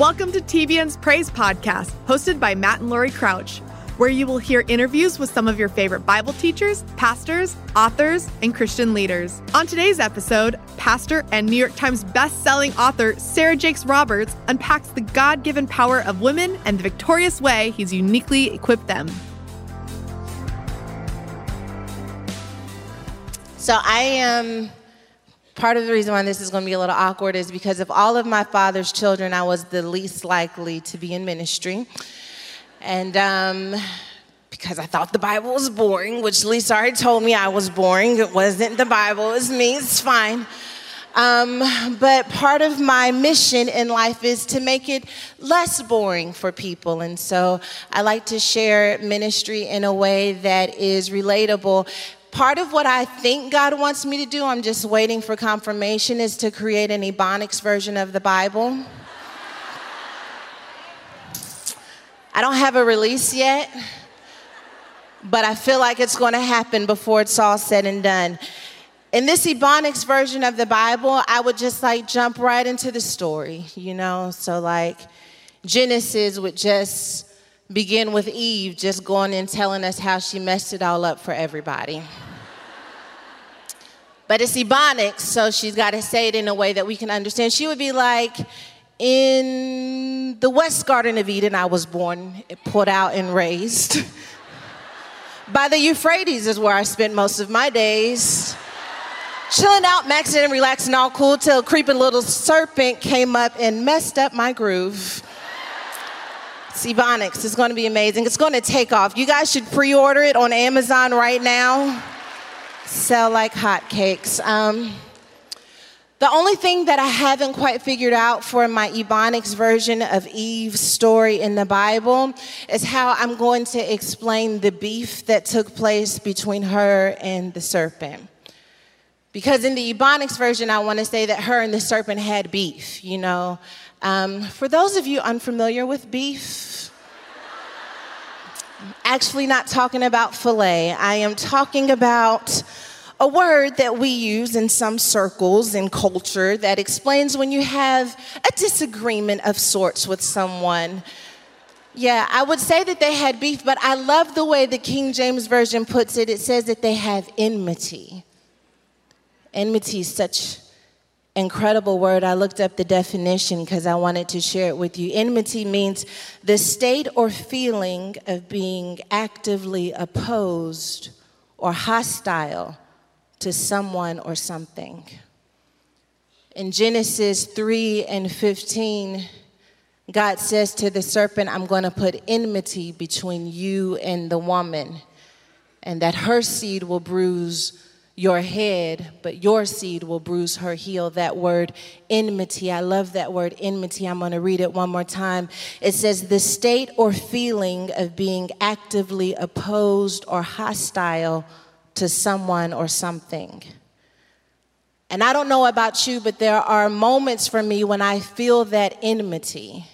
Welcome to TBN's Praise Podcast, hosted by Matt and Lori Crouch, where you will hear interviews with some of your favorite Bible teachers, pastors, authors, and Christian leaders. On today's episode, pastor and New York Times best-selling author Sarah Jakes Roberts unpacks the God-given power of women and the victorious way he's uniquely equipped them. So I am part of the reason why this is going to be a little awkward is because of all of my father's children, I was the least likely to be in ministry. And um, because I thought the Bible was boring, which Lisa already told me I was boring. It wasn't the Bible, it was me, it's fine. Um, but part of my mission in life is to make it less boring for people. And so I like to share ministry in a way that is relatable part of what I think God wants me to do, I'm just waiting for confirmation, is to create an Ebonics version of the Bible. I don't have a release yet, but I feel like it's going to happen before it's all said and done. In this Ebonics version of the Bible, I would just like jump right into the story, you know? So, like, Genesis would just begin with Eve just going and telling us how she messed it all up for everybody. but it's Ebonics, so she's got to say it in a way that we can understand. She would be like, in the West Garden of Eden, I was born, put out, and raised. By the Euphrates is where I spent most of my days. Chilling out, maxing and relaxing, all cool, till creeping little serpent came up and messed up my groove. It's Ebonics. It's going to be amazing. It's going to take off. You guys should pre order it on Amazon right now. Sell like hotcakes. Um, the only thing that I haven't quite figured out for my Ebonics version of Eve's story in the Bible is how I'm going to explain the beef that took place between her and the serpent. Because in the Ebonics version, I want to say that her and the serpent had beef, you know. Um, for those of you unfamiliar with beef, I'm actually not talking about filet. I am talking about a word that we use in some circles in culture that explains when you have a disagreement of sorts with someone. Yeah, I would say that they had beef, but I love the way the King James Version puts it. It says that they have enmity. Enmity is such incredible word. I looked up the definition because I wanted to share it with you. Enmity means the state or feeling of being actively opposed or hostile to someone or something. In Genesis 3 and 15, God says to the serpent, I'm going to put enmity between you and the woman, and that her seed will bruise your head, but your seed will bruise her heel. That word enmity, I love that word enmity. I'm going to read it one more time. It says, the state or feeling of being actively opposed or hostile to someone or something. And I don't know about you, but there are moments for me when I feel that enmity.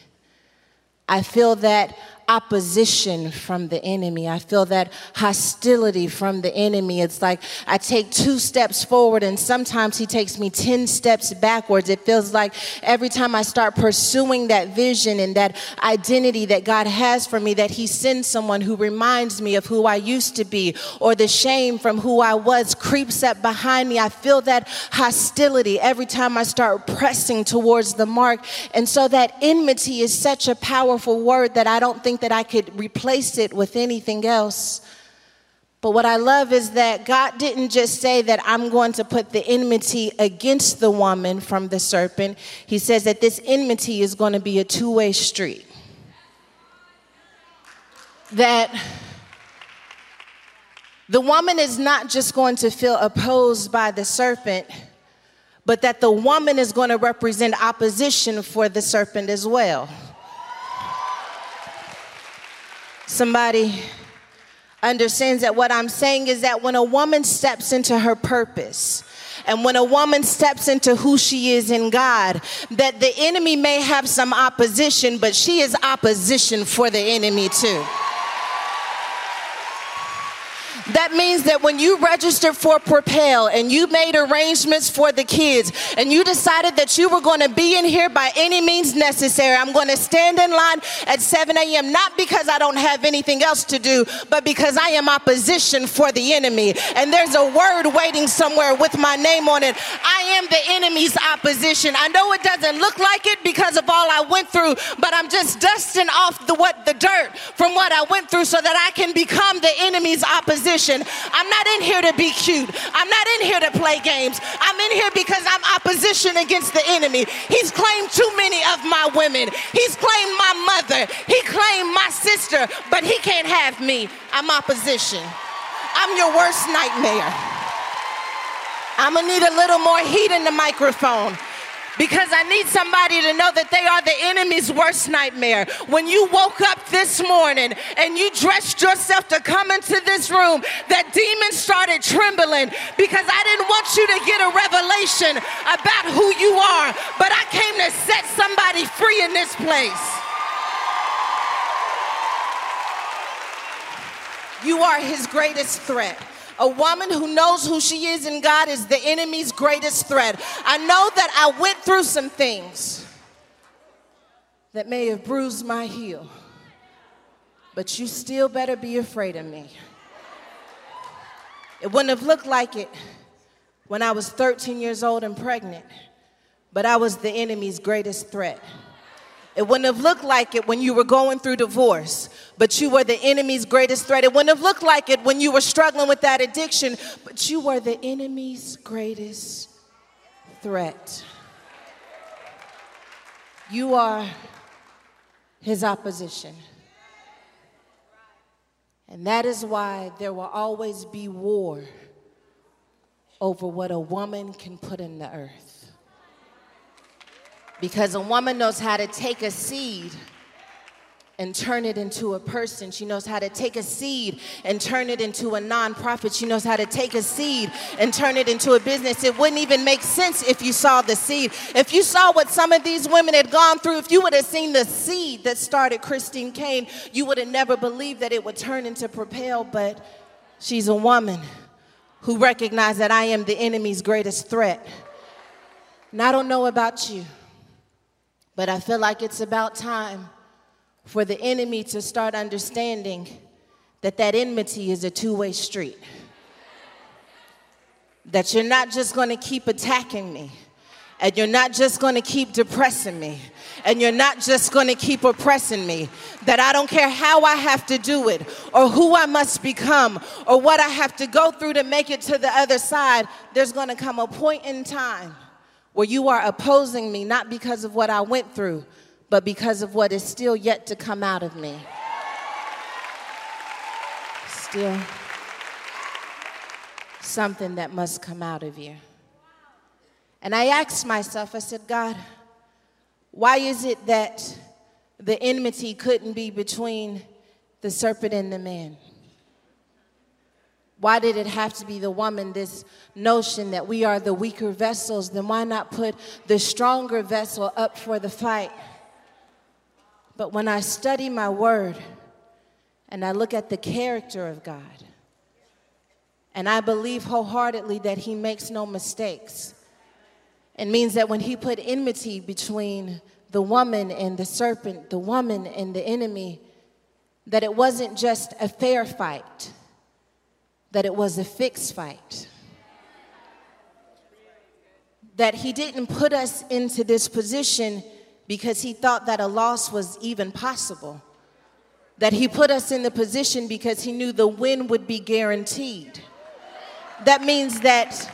I feel that opposition from the enemy. I feel that hostility from the enemy. It's like I take two steps forward and sometimes he takes me 10 steps backwards. It feels like every time I start pursuing that vision and that identity that God has for me, that he sends someone who reminds me of who I used to be or the shame from who I was creeps up behind me. I feel that hostility every time I start pressing towards the mark. And so that enmity is such a powerful word that I don't think think that I could replace it with anything else. But what I love is that God didn't just say that I'm going to put the enmity against the woman from the serpent. He says that this enmity is going to be a two way street. That the woman is not just going to feel opposed by the serpent, but that the woman is going to represent opposition for the serpent as well. Somebody understands that what I'm saying is that when a woman steps into her purpose, and when a woman steps into who she is in God, that the enemy may have some opposition, but she is opposition for the enemy too. That means that when you registered for Propel and you made arrangements for the kids and you decided that you were going to be in here by any means necessary, I'm going to stand in line at 7 a.m. not because I don't have anything else to do, but because I am opposition for the enemy. And there's a word waiting somewhere with my name on it. I am the enemy's opposition. I know it doesn't look like it because of all I went through, but I'm just dusting off the what the dirt from what I went through so that I can become the enemy's opposition I'm not in here to be cute. I'm not in here to play games. I'm in here because I'm opposition against the enemy. He's claimed too many of my women. He's claimed my mother. He claimed my sister, but he can't have me. I'm opposition. I'm your worst nightmare. I'm gonna need a little more heat in the microphone because I need somebody to know that they are the enemy's worst nightmare. When you woke up this morning and you dressed yourself to come into this room, that demon started trembling because I didn't want you to get a revelation about who you are, but I came to set somebody free in this place. You are his greatest threat. A woman who knows who she is in God is the enemy's greatest threat. I know that I went through some things that may have bruised my heel, but you still better be afraid of me. It wouldn't have looked like it when I was 13 years old and pregnant, but I was the enemy's greatest threat. It wouldn't have looked like it when you were going through divorce, but you were the enemy's greatest threat. It wouldn't have looked like it when you were struggling with that addiction, but you were the enemy's greatest threat. You are his opposition. And that is why there will always be war over what a woman can put in the earth. Because a woman knows how to take a seed and turn it into a person. She knows how to take a seed and turn it into a nonprofit. She knows how to take a seed and turn it into a business. It wouldn't even make sense if you saw the seed. If you saw what some of these women had gone through, if you would have seen the seed that started Christine Caine, you would have never believed that it would turn into Propel. But she's a woman who recognized that I am the enemy's greatest threat. And I don't know about you. But I feel like it's about time for the enemy to start understanding that that enmity is a two-way street. That you're not just going to keep attacking me and you're not just going to keep depressing me and you're not just going to keep oppressing me. That I don't care how I have to do it or who I must become or what I have to go through to make it to the other side. There's going to come a point in time where you are opposing me not because of what I went through, but because of what is still yet to come out of me. Still something that must come out of you. And I asked myself, I said, God, why is it that the enmity couldn't be between the serpent and the man? Why did it have to be the woman? This notion that we are the weaker vessels, then why not put the stronger vessel up for the fight? But when I study my word and I look at the character of God, and I believe wholeheartedly that He makes no mistakes, it means that when He put enmity between the woman and the serpent, the woman and the enemy, that it wasn't just a fair fight that it was a fixed fight. That he didn't put us into this position because he thought that a loss was even possible. That he put us in the position because he knew the win would be guaranteed. That means that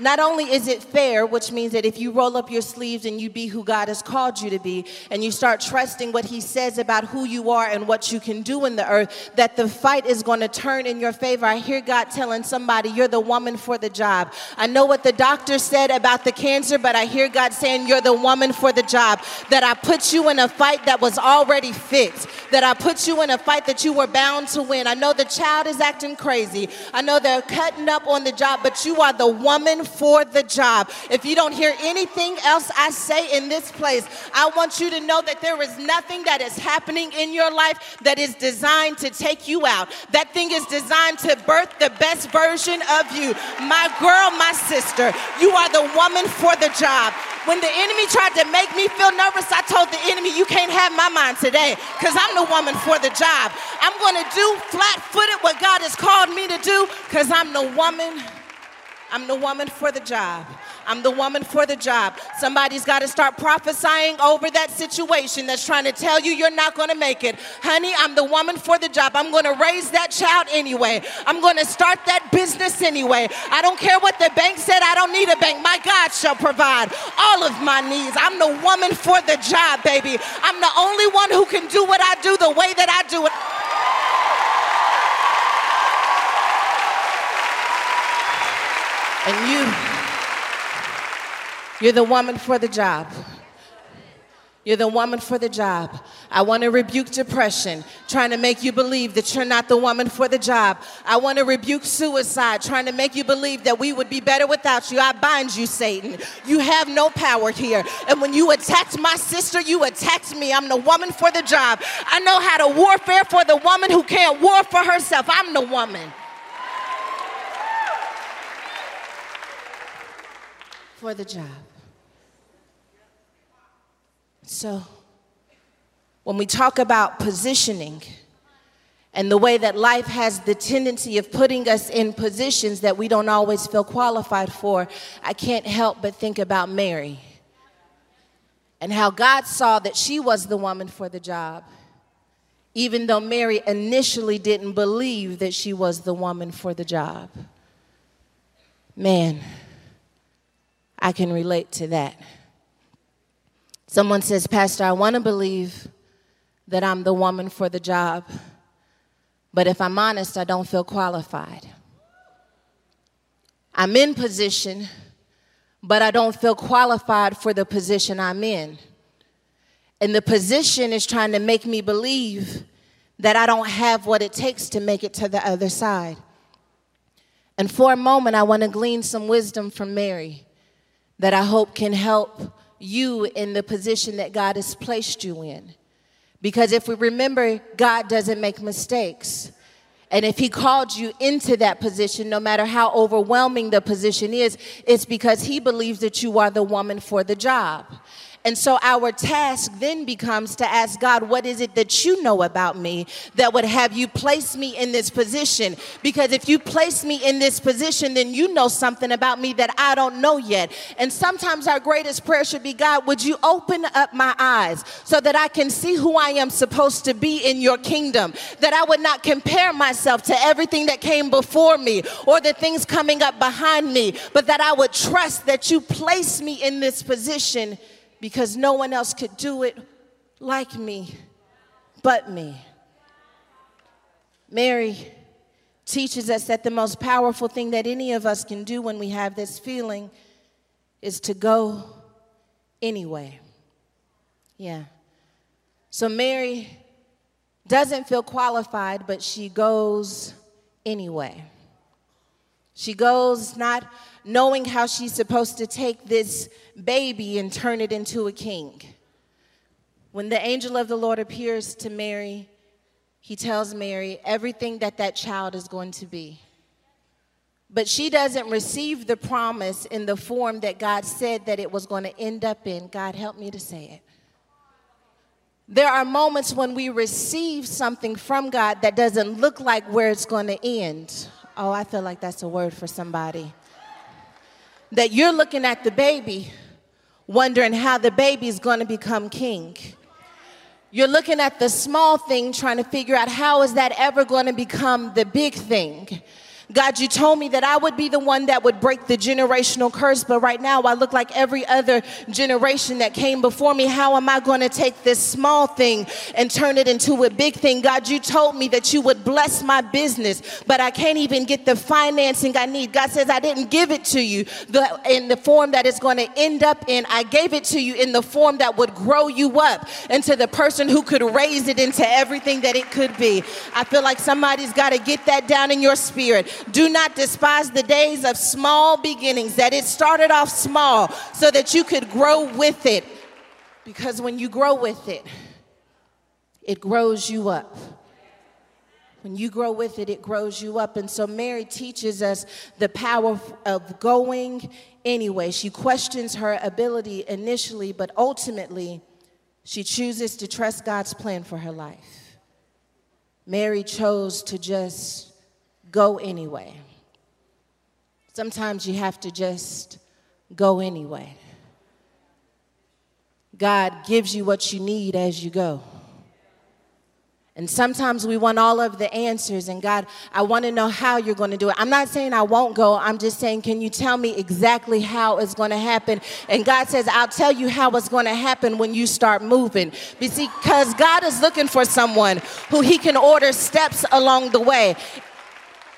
Not only is it fair, which means that if you roll up your sleeves and you be who God has called you to be, and you start trusting what He says about who you are and what you can do in the earth, that the fight is going to turn in your favor. I hear God telling somebody, You're the woman for the job. I know what the doctor said about the cancer, but I hear God saying, You're the woman for the job. That I put you in a fight that was already fixed, that I put you in a fight that you were bound to win. I know the child is acting crazy. I know they're cutting up on the job, but you are the woman for the job. If you don't hear anything else I say in this place, I want you to know that there is nothing that is happening in your life that is designed to take you out. That thing is designed to birth the best version of you. My girl, my sister, you are the woman for the job. When the enemy tried to make me feel nervous, I told the enemy, You can't have my mind today because I'm the woman for the job. I'm going to do flat footed what God has called me to do because I'm the woman I'm the woman for the job. I'm the woman for the job. Somebody's got to start prophesying over that situation that's trying to tell you you're not going to make it. Honey, I'm the woman for the job. I'm going to raise that child anyway. I'm going to start that business anyway. I don't care what the bank said. I don't need a bank. My God shall provide all of my needs. I'm the woman for the job, baby. I'm the only one who can do what I do the way that I do it. And you, you're the woman for the job. You're the woman for the job. I want to rebuke depression, trying to make you believe that you're not the woman for the job. I want to rebuke suicide, trying to make you believe that we would be better without you. I bind you, Satan. You have no power here. And when you attacked my sister, you attacked me. I'm the woman for the job. I know how to warfare for the woman who can't war for herself. I'm the woman. For the job. So, when we talk about positioning and the way that life has the tendency of putting us in positions that we don't always feel qualified for, I can't help but think about Mary and how God saw that she was the woman for the job, even though Mary initially didn't believe that she was the woman for the job. Man. I can relate to that. Someone says, Pastor, I want to believe that I'm the woman for the job, but if I'm honest, I don't feel qualified. I'm in position, but I don't feel qualified for the position I'm in. And the position is trying to make me believe that I don't have what it takes to make it to the other side. And for a moment, I want to glean some wisdom from Mary that I hope can help you in the position that God has placed you in. Because if we remember, God doesn't make mistakes. And if He called you into that position, no matter how overwhelming the position is, it's because He believes that you are the woman for the job. And so our task then becomes to ask God, what is it that you know about me that would have you place me in this position? Because if you place me in this position, then you know something about me that I don't know yet. And sometimes our greatest prayer should be, God, would you open up my eyes so that I can see who I am supposed to be in your kingdom? That I would not compare myself to everything that came before me or the things coming up behind me, but that I would trust that you place me in this position because no one else could do it like me but me. Mary teaches us that the most powerful thing that any of us can do when we have this feeling is to go anyway. Yeah. So Mary doesn't feel qualified, but she goes anyway. She goes not knowing how she's supposed to take this baby and turn it into a king. When the angel of the Lord appears to Mary, he tells Mary everything that that child is going to be. But she doesn't receive the promise in the form that God said that it was going to end up in. God, help me to say it. There are moments when we receive something from God that doesn't look like where it's going to end. Oh, I feel like that's a word for somebody. That you're looking at the baby wondering how the baby is going to become king. You're looking at the small thing, trying to figure out how is that ever going to become the big thing. God, you told me that I would be the one that would break the generational curse, but right now I look like every other generation that came before me. How am I going to take this small thing and turn it into a big thing? God, you told me that you would bless my business, but I can't even get the financing I need. God says, I didn't give it to you the, in the form that it's going to end up in. I gave it to you in the form that would grow you up into the person who could raise it into everything that it could be. I feel like somebody's got to get that down in your spirit. Do not despise the days of small beginnings, that it started off small so that you could grow with it. Because when you grow with it, it grows you up. When you grow with it, it grows you up. And so Mary teaches us the power of going anyway. She questions her ability initially, but ultimately, she chooses to trust God's plan for her life. Mary chose to just go anyway. Sometimes you have to just go anyway. God gives you what you need as you go. And sometimes we want all of the answers, and God, I want to know how you're going to do it. I'm not saying I won't go, I'm just saying, can you tell me exactly how it's going to happen? And God says, I'll tell you how it's going to happen when you start moving. Because God is looking for someone who He can order steps along the way.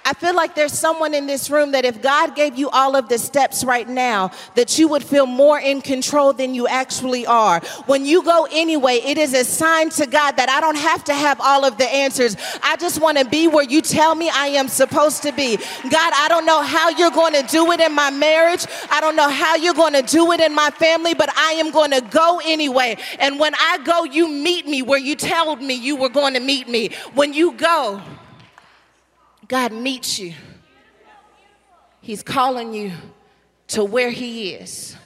I feel like there's someone in this room that if God gave you all of the steps right now, that you would feel more in control than you actually are. When you go anyway, it is a sign to God that I don't have to have all of the answers. I just want to be where you tell me I am supposed to be. God, I don't know how you're going to do it in my marriage. I don't know how you're going to do it in my family, but I am going to go anyway. And when I go, you meet me where you told me you were going to meet me. When you go, God meets you. He's calling you to where He is.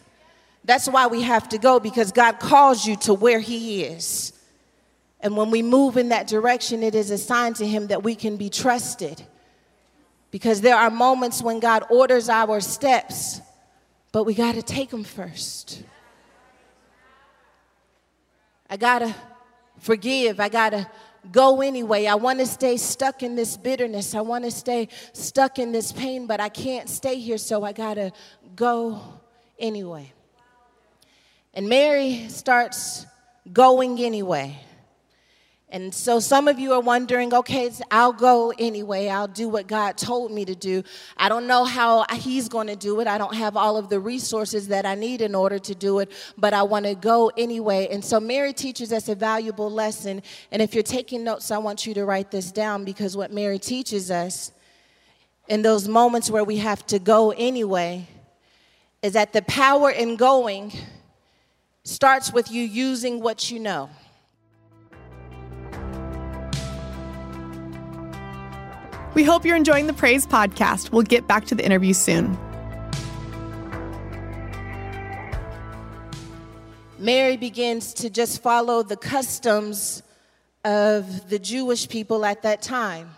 That's why we have to go because God calls you to where He is. And when we move in that direction, it is a sign to Him that we can be trusted. Because there are moments when God orders our steps, but we got to take them first. I got to forgive. I got to go anyway. I want to stay stuck in this bitterness. I want to stay stuck in this pain, but I can't stay here, so I got to go anyway. And Mary starts going anyway. And so some of you are wondering, okay, I'll go anyway. I'll do what God told me to do. I don't know how He's going to do it. I don't have all of the resources that I need in order to do it, but I want to go anyway. And so Mary teaches us a valuable lesson. And if you're taking notes, I want you to write this down because what Mary teaches us in those moments where we have to go anyway is that the power in going starts with you using what you know. We hope you're enjoying the Praise podcast. We'll get back to the interview soon. Mary begins to just follow the customs of the Jewish people at that time.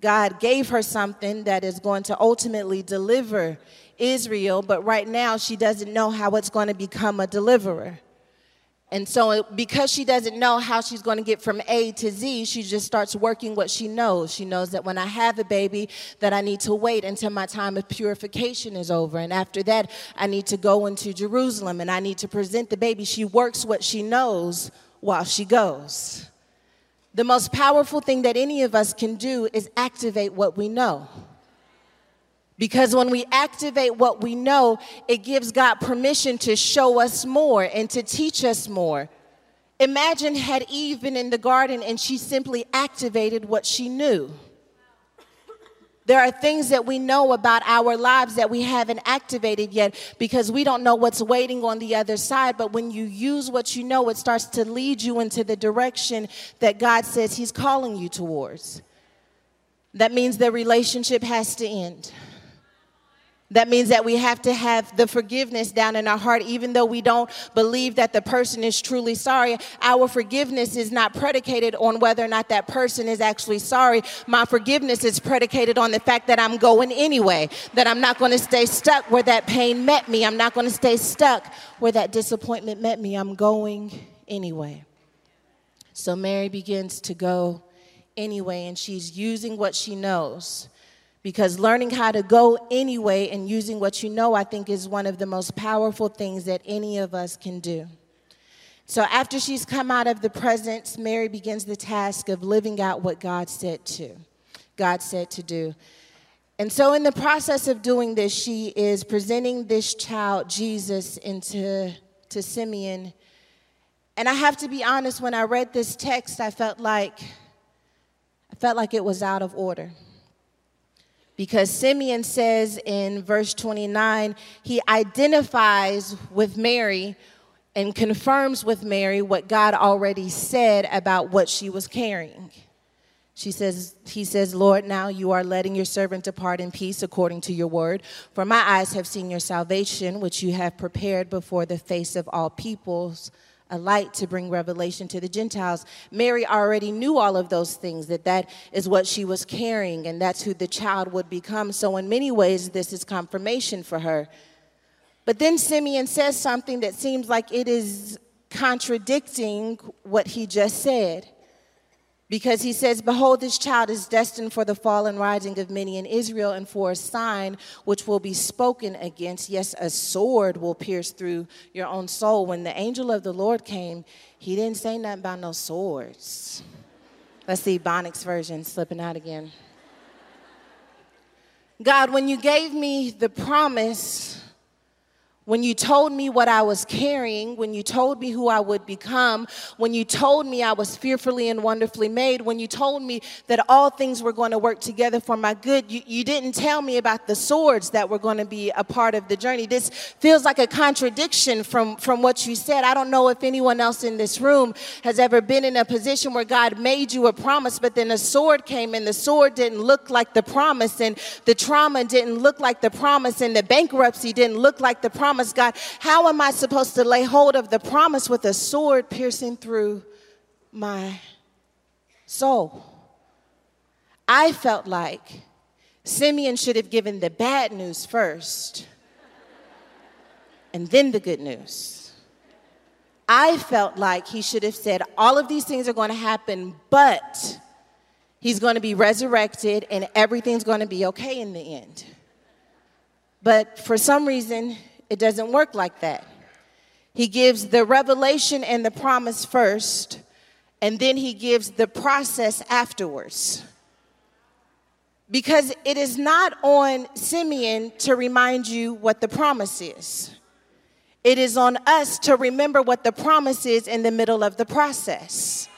God gave her something that is going to ultimately deliver Israel, but right now she doesn't know how it's going to become a deliverer. And so, uh, because she doesn't know how she's going to get from A to Z, she just starts working what she knows. She knows that when I have a baby, that I need to wait until my time of purification is over. And after that, I need to go into Jerusalem and I need to present the baby. She works what she knows while she goes. The most powerful thing that any of us can do is activate what we know. Because when we activate what we know, it gives God permission to show us more and to teach us more. Imagine had Eve been in the garden and she simply activated what she knew. There are things that we know about our lives that we haven't activated yet because we don't know what's waiting on the other side. But when you use what you know, it starts to lead you into the direction that God says He's calling you towards. That means the relationship has to end. That means that we have to have the forgiveness down in our heart, even though we don't believe that the person is truly sorry. Our forgiveness is not predicated on whether or not that person is actually sorry. My forgiveness is predicated on the fact that I'm going anyway, that I'm not going to stay stuck where that pain met me. I'm not going to stay stuck where that disappointment met me. I'm going anyway. So Mary begins to go anyway, and she's using what she knows Because learning how to go anyway and using what you know, I think, is one of the most powerful things that any of us can do. So after she's come out of the presence, Mary begins the task of living out what God said to. God said to do. And so, in the process of doing this, she is presenting this child, Jesus, into to Simeon. And I have to be honest, when I read this text, I felt like I felt like it was out of order. Because Simeon says in verse 29, he identifies with Mary and confirms with Mary what God already said about what she was carrying. She says, he says, Lord, now you are letting your servant depart in peace according to your word. For my eyes have seen your salvation, which you have prepared before the face of all peoples, a light to bring revelation to the Gentiles. Mary already knew all of those things, that that is what she was carrying, and that's who the child would become. So, in many ways, this is confirmation for her. But then Simeon says something that seems like it is contradicting what he just said. Because he says, Behold, this child is destined for the fall and rising of many in Israel, and for a sign which will be spoken against. Yes, a sword will pierce through your own soul. When the angel of the Lord came, he didn't say nothing about no swords. Let's see, Ebonics version slipping out again. God, when you gave me the promise when you told me what I was carrying, when you told me who I would become, when you told me I was fearfully and wonderfully made, when you told me that all things were going to work together for my good, you, you didn't tell me about the swords that were going to be a part of the journey. This feels like a contradiction from, from what you said. I don't know if anyone else in this room has ever been in a position where God made you a promise, but then a sword came and the sword didn't look like the promise, and the trauma didn't look like the promise, and the bankruptcy didn't look like the promise promise, God. How am I supposed to lay hold of the promise with a sword piercing through my soul? I felt like Simeon should have given the bad news first and then the good news. I felt like he should have said, All of these things are going to happen, but he's going to be resurrected and everything's going to be okay in the end. But for some reason, it doesn't work like that. He gives the revelation and the promise first, and then he gives the process afterwards. Because it is not on Simeon to remind you what the promise is. It is on us to remember what the promise is in the middle of the process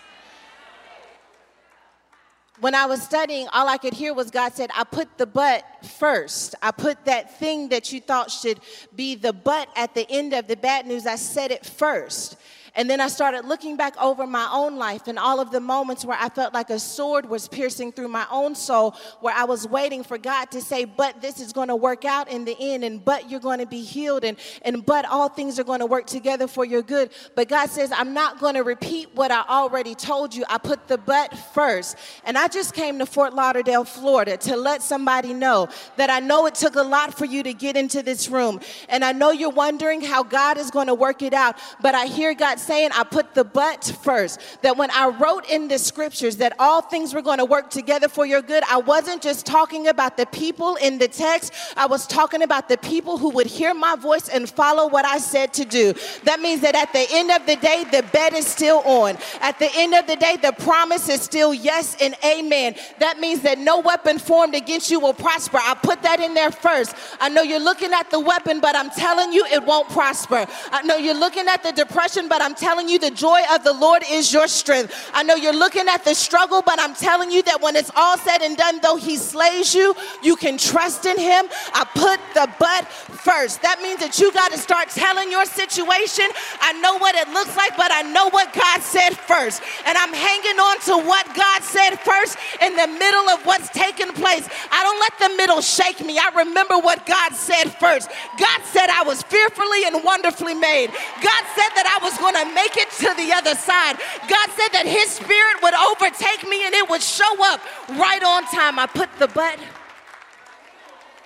when I was studying, all I could hear was God said, I put the but first. I put that thing that you thought should be the but at the end of the bad news, I said it first. And then I started looking back over my own life and all of the moments where I felt like a sword was piercing through my own soul, where I was waiting for God to say, But this is going to work out in the end, and but you're going to be healed, and, and but all things are going to work together for your good. But God says, I'm not going to repeat what I already told you. I put the but first. And I just came to Fort Lauderdale, Florida to let somebody know that I know it took a lot for you to get into this room. And I know you're wondering how God is going to work it out, but I hear God saying I put the but first. That when I wrote in the scriptures that all things were going to work together for your good, I wasn't just talking about the people in the text, I was talking about the people who would hear my voice and follow what I said to do. That means that at the end of the day, the bet is still on. At the end of the day, the promise is still yes and amen. That means that no weapon formed against you will prosper. I put that in there first. I know you're looking at the weapon, but I'm telling you it won't prosper. I know you're looking at the depression, but I'm telling you the joy of the Lord is your strength. I know you're looking at the struggle, but I'm telling you that when it's all said and done, though He slays you, you can trust in Him. I put the but first. That means that you got to start telling your situation. I know what it looks like, but I know what God said first. And I'm hanging on to what God said first in the middle of what's taking place. I don't let the middle shake me. I remember what God said first. God said I was fearfully and wonderfully made. God said that I was going to make it to the other side. God said that His Spirit would overtake me and it would show up right on time. I put the but,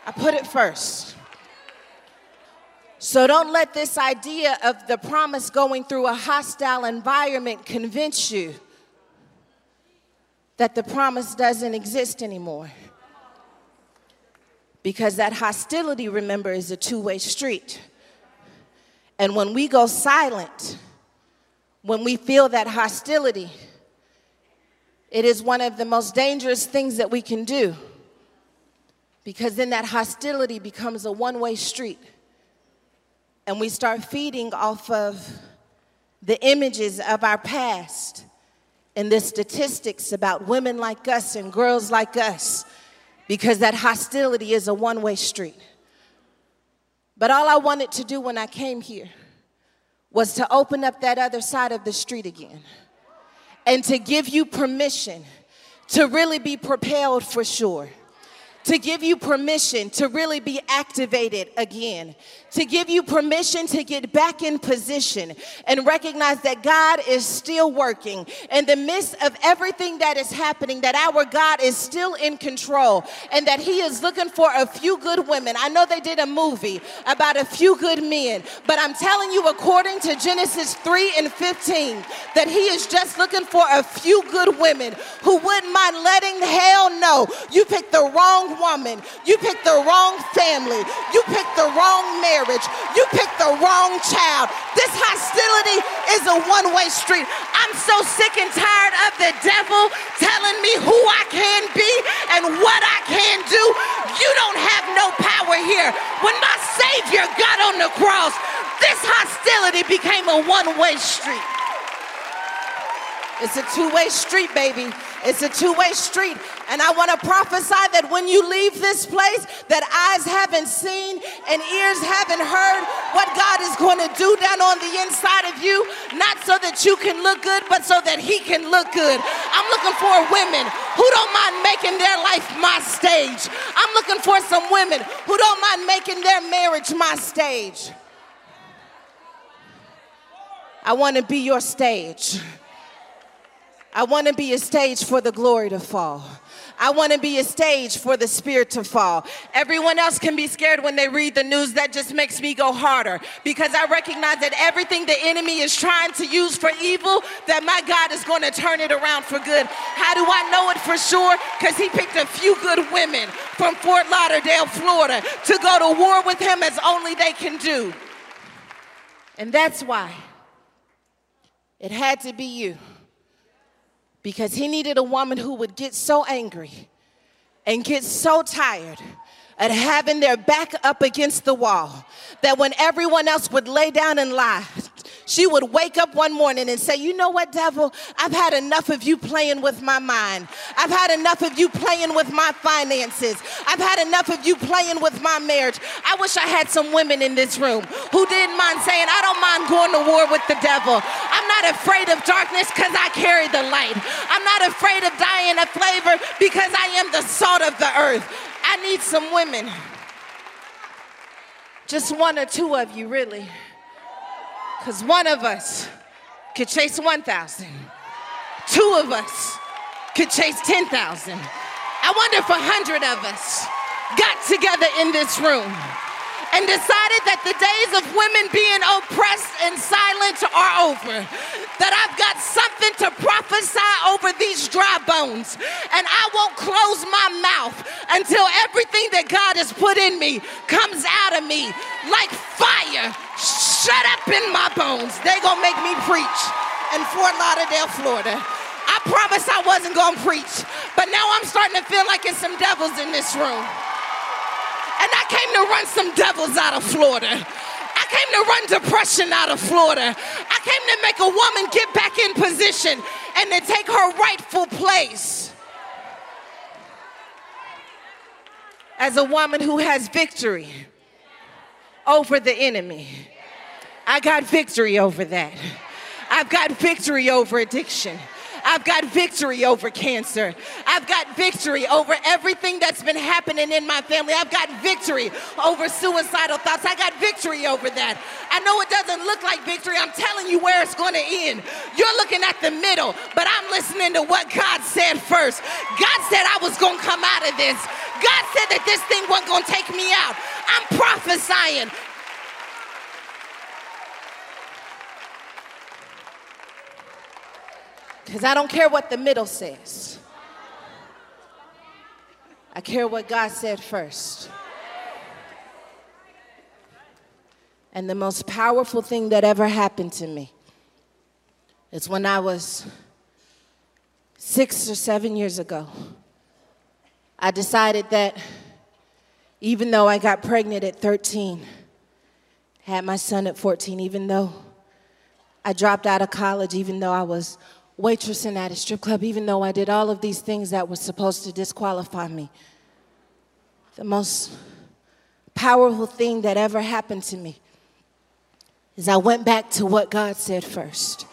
I put it first. So don't let this idea of the promise going through a hostile environment convince you that the promise doesn't exist anymore. Because that hostility, remember, is a two way street. And when we go silent, when we feel that hostility, it is one of the most dangerous things that we can do because then that hostility becomes a one way street. And we start feeding off of the images of our past and the statistics about women like us and girls like us because that hostility is a one way street. But all I wanted to do when I came here was to open up that other side of the street again and to give you permission to really be propelled for sure to give you permission to really be activated again, to give you permission to get back in position and recognize that God is still working in the midst of everything that is happening, that our God is still in control and that He is looking for a few good women. I know they did a movie about a few good men, but I'm telling you, according to Genesis 3 and 15, that He is just looking for a few good women who wouldn't mind letting hell know you picked the wrong woman. You picked the wrong family. You picked the wrong marriage. You picked the wrong child. This hostility is a one way street. I'm so sick and tired of the devil telling me who I can be and what I can do. You don't have no power here. When my Savior got on the cross, this hostility became a one way street. It's a two way street, baby. It's a two way street. And I want to prophesy that when you leave this place, that eyes haven't seen and ears haven't heard what God is going to do down on the inside of you, not so that you can look good, but so that He can look good. I'm looking for women who don't mind making their life my stage. I'm looking for some women who don't mind making their marriage my stage. I want to be your stage. I want to be a stage for the glory to fall. I want to be a stage for the spirit to fall. Everyone else can be scared when they read the news. That just makes me go harder because I recognize that everything the enemy is trying to use for evil, that my God is going to turn it around for good. How do I know it for sure? Because he picked a few good women from Fort Lauderdale, Florida, to go to war with him as only they can do. And that's why it had to be you because he needed a woman who would get so angry and get so tired at having their back up against the wall that when everyone else would lay down and lie, she would wake up one morning and say, You know what, devil? I've had enough of you playing with my mind. I've had enough of you playing with my finances. I've had enough of you playing with my marriage. I wish I had some women in this room who didn't mind saying, I don't mind going to war with the devil. I'm not afraid of darkness because I carry the light. I'm not afraid of dying a flavor because I am the salt of the earth. I need some women. Just one or two of you, really. Because one of us could chase 1,000, two of us could chase 10,000. I wonder if a hundred of us got together in this room and decided that the days of women being oppressed and silent are over. That I've got something to prophesy over these dry bones. And I won't close my mouth until everything that God has put in me comes out of me like fire. Shut up in my bones. They gonna make me preach in Fort Lauderdale, Florida. I promised I wasn't gonna preach, but now I'm starting to feel like it's some devils in this room. And I came to run some devils out of Florida. I came to run depression out of Florida. I came to make a woman get back in position and to take her rightful place. As a woman who has victory over the enemy, I got victory over that. I've got victory over addiction. I've got victory over cancer. I've got victory over everything that's been happening in my family. I've got victory over suicidal thoughts. I got victory over that. I know it doesn't look like victory. I'm telling you where it's going to end. You're looking at the middle, but I'm listening to what God said first. God said I was going to come out of this. God said that this thing wasn't going to take me out. I'm prophesying Because I don't care what the middle says. I care what God said first. And the most powerful thing that ever happened to me is when I was six or seven years ago. I decided that even though I got pregnant at 13, had my son at 14, even though I dropped out of college, even though I was waitressing at a strip club, even though I did all of these things that were supposed to disqualify me. The most powerful thing that ever happened to me is I went back to what God said first.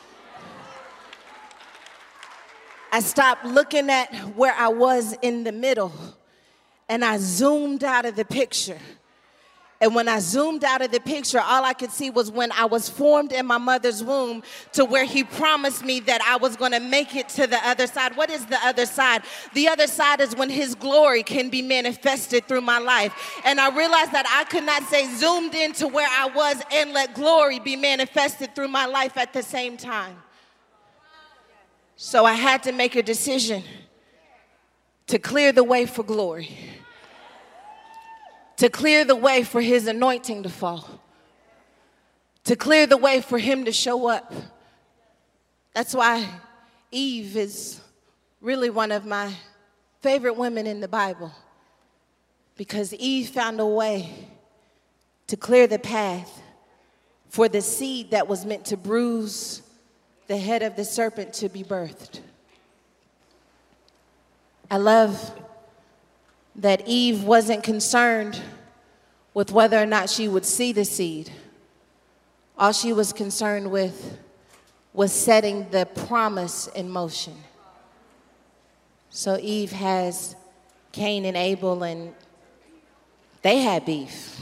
I stopped looking at where I was in the middle and I zoomed out of the picture and when I zoomed out of the picture, all I could see was when I was formed in my mother's womb to where he promised me that I was going to make it to the other side. What is the other side? The other side is when his glory can be manifested through my life. And I realized that I could not say zoomed into where I was and let glory be manifested through my life at the same time. So I had to make a decision to clear the way for glory to clear the way for his anointing to fall, to clear the way for him to show up. That's why Eve is really one of my favorite women in the Bible, because Eve found a way to clear the path for the seed that was meant to bruise the head of the serpent to be birthed. I love that Eve wasn't concerned with whether or not she would see the seed. All she was concerned with was setting the promise in motion. So Eve has Cain and Abel, and they had beef.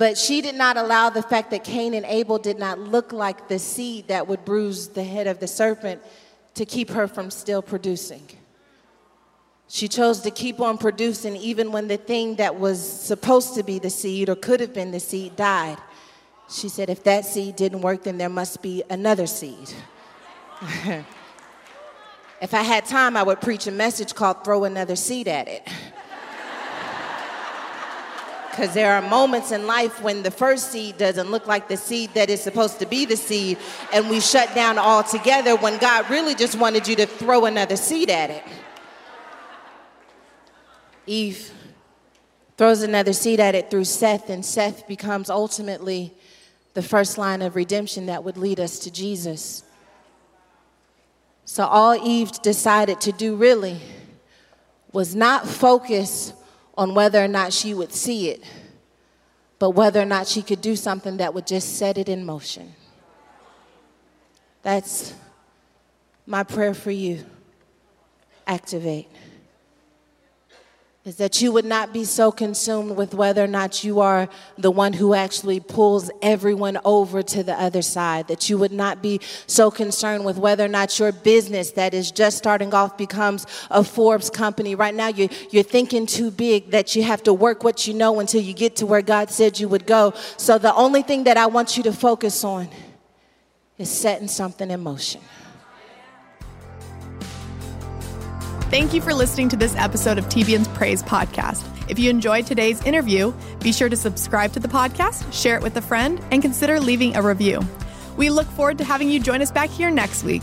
but she did not allow the fact that Cain and Abel did not look like the seed that would bruise the head of the serpent to keep her from still producing. She chose to keep on producing even when the thing that was supposed to be the seed or could have been the seed died. She said, if that seed didn't work, then there must be another seed. if I had time, I would preach a message called Throw Another Seed at It. Because there are moments in life when the first seed doesn't look like the seed that is supposed to be the seed, and we shut down altogether when God really just wanted you to throw another seed at it. Eve throws another seed at it through Seth, and Seth becomes ultimately the first line of redemption that would lead us to Jesus. So, all Eve decided to do really was not focus on whether or not she would see it, but whether or not she could do something that would just set it in motion. That's my prayer for you. Activate is that you would not be so consumed with whether or not you are the one who actually pulls everyone over to the other side. That you would not be so concerned with whether or not your business that is just starting off becomes a Forbes company. Right now, you're, you're thinking too big that you have to work what you know until you get to where God said you would go. So, the only thing that I want you to focus on is setting something in motion. Thank you for listening to this episode of TBN's Praise Podcast. If you enjoyed today's interview, be sure to subscribe to the podcast, share it with a friend, and consider leaving a review. We look forward to having you join us back here next week.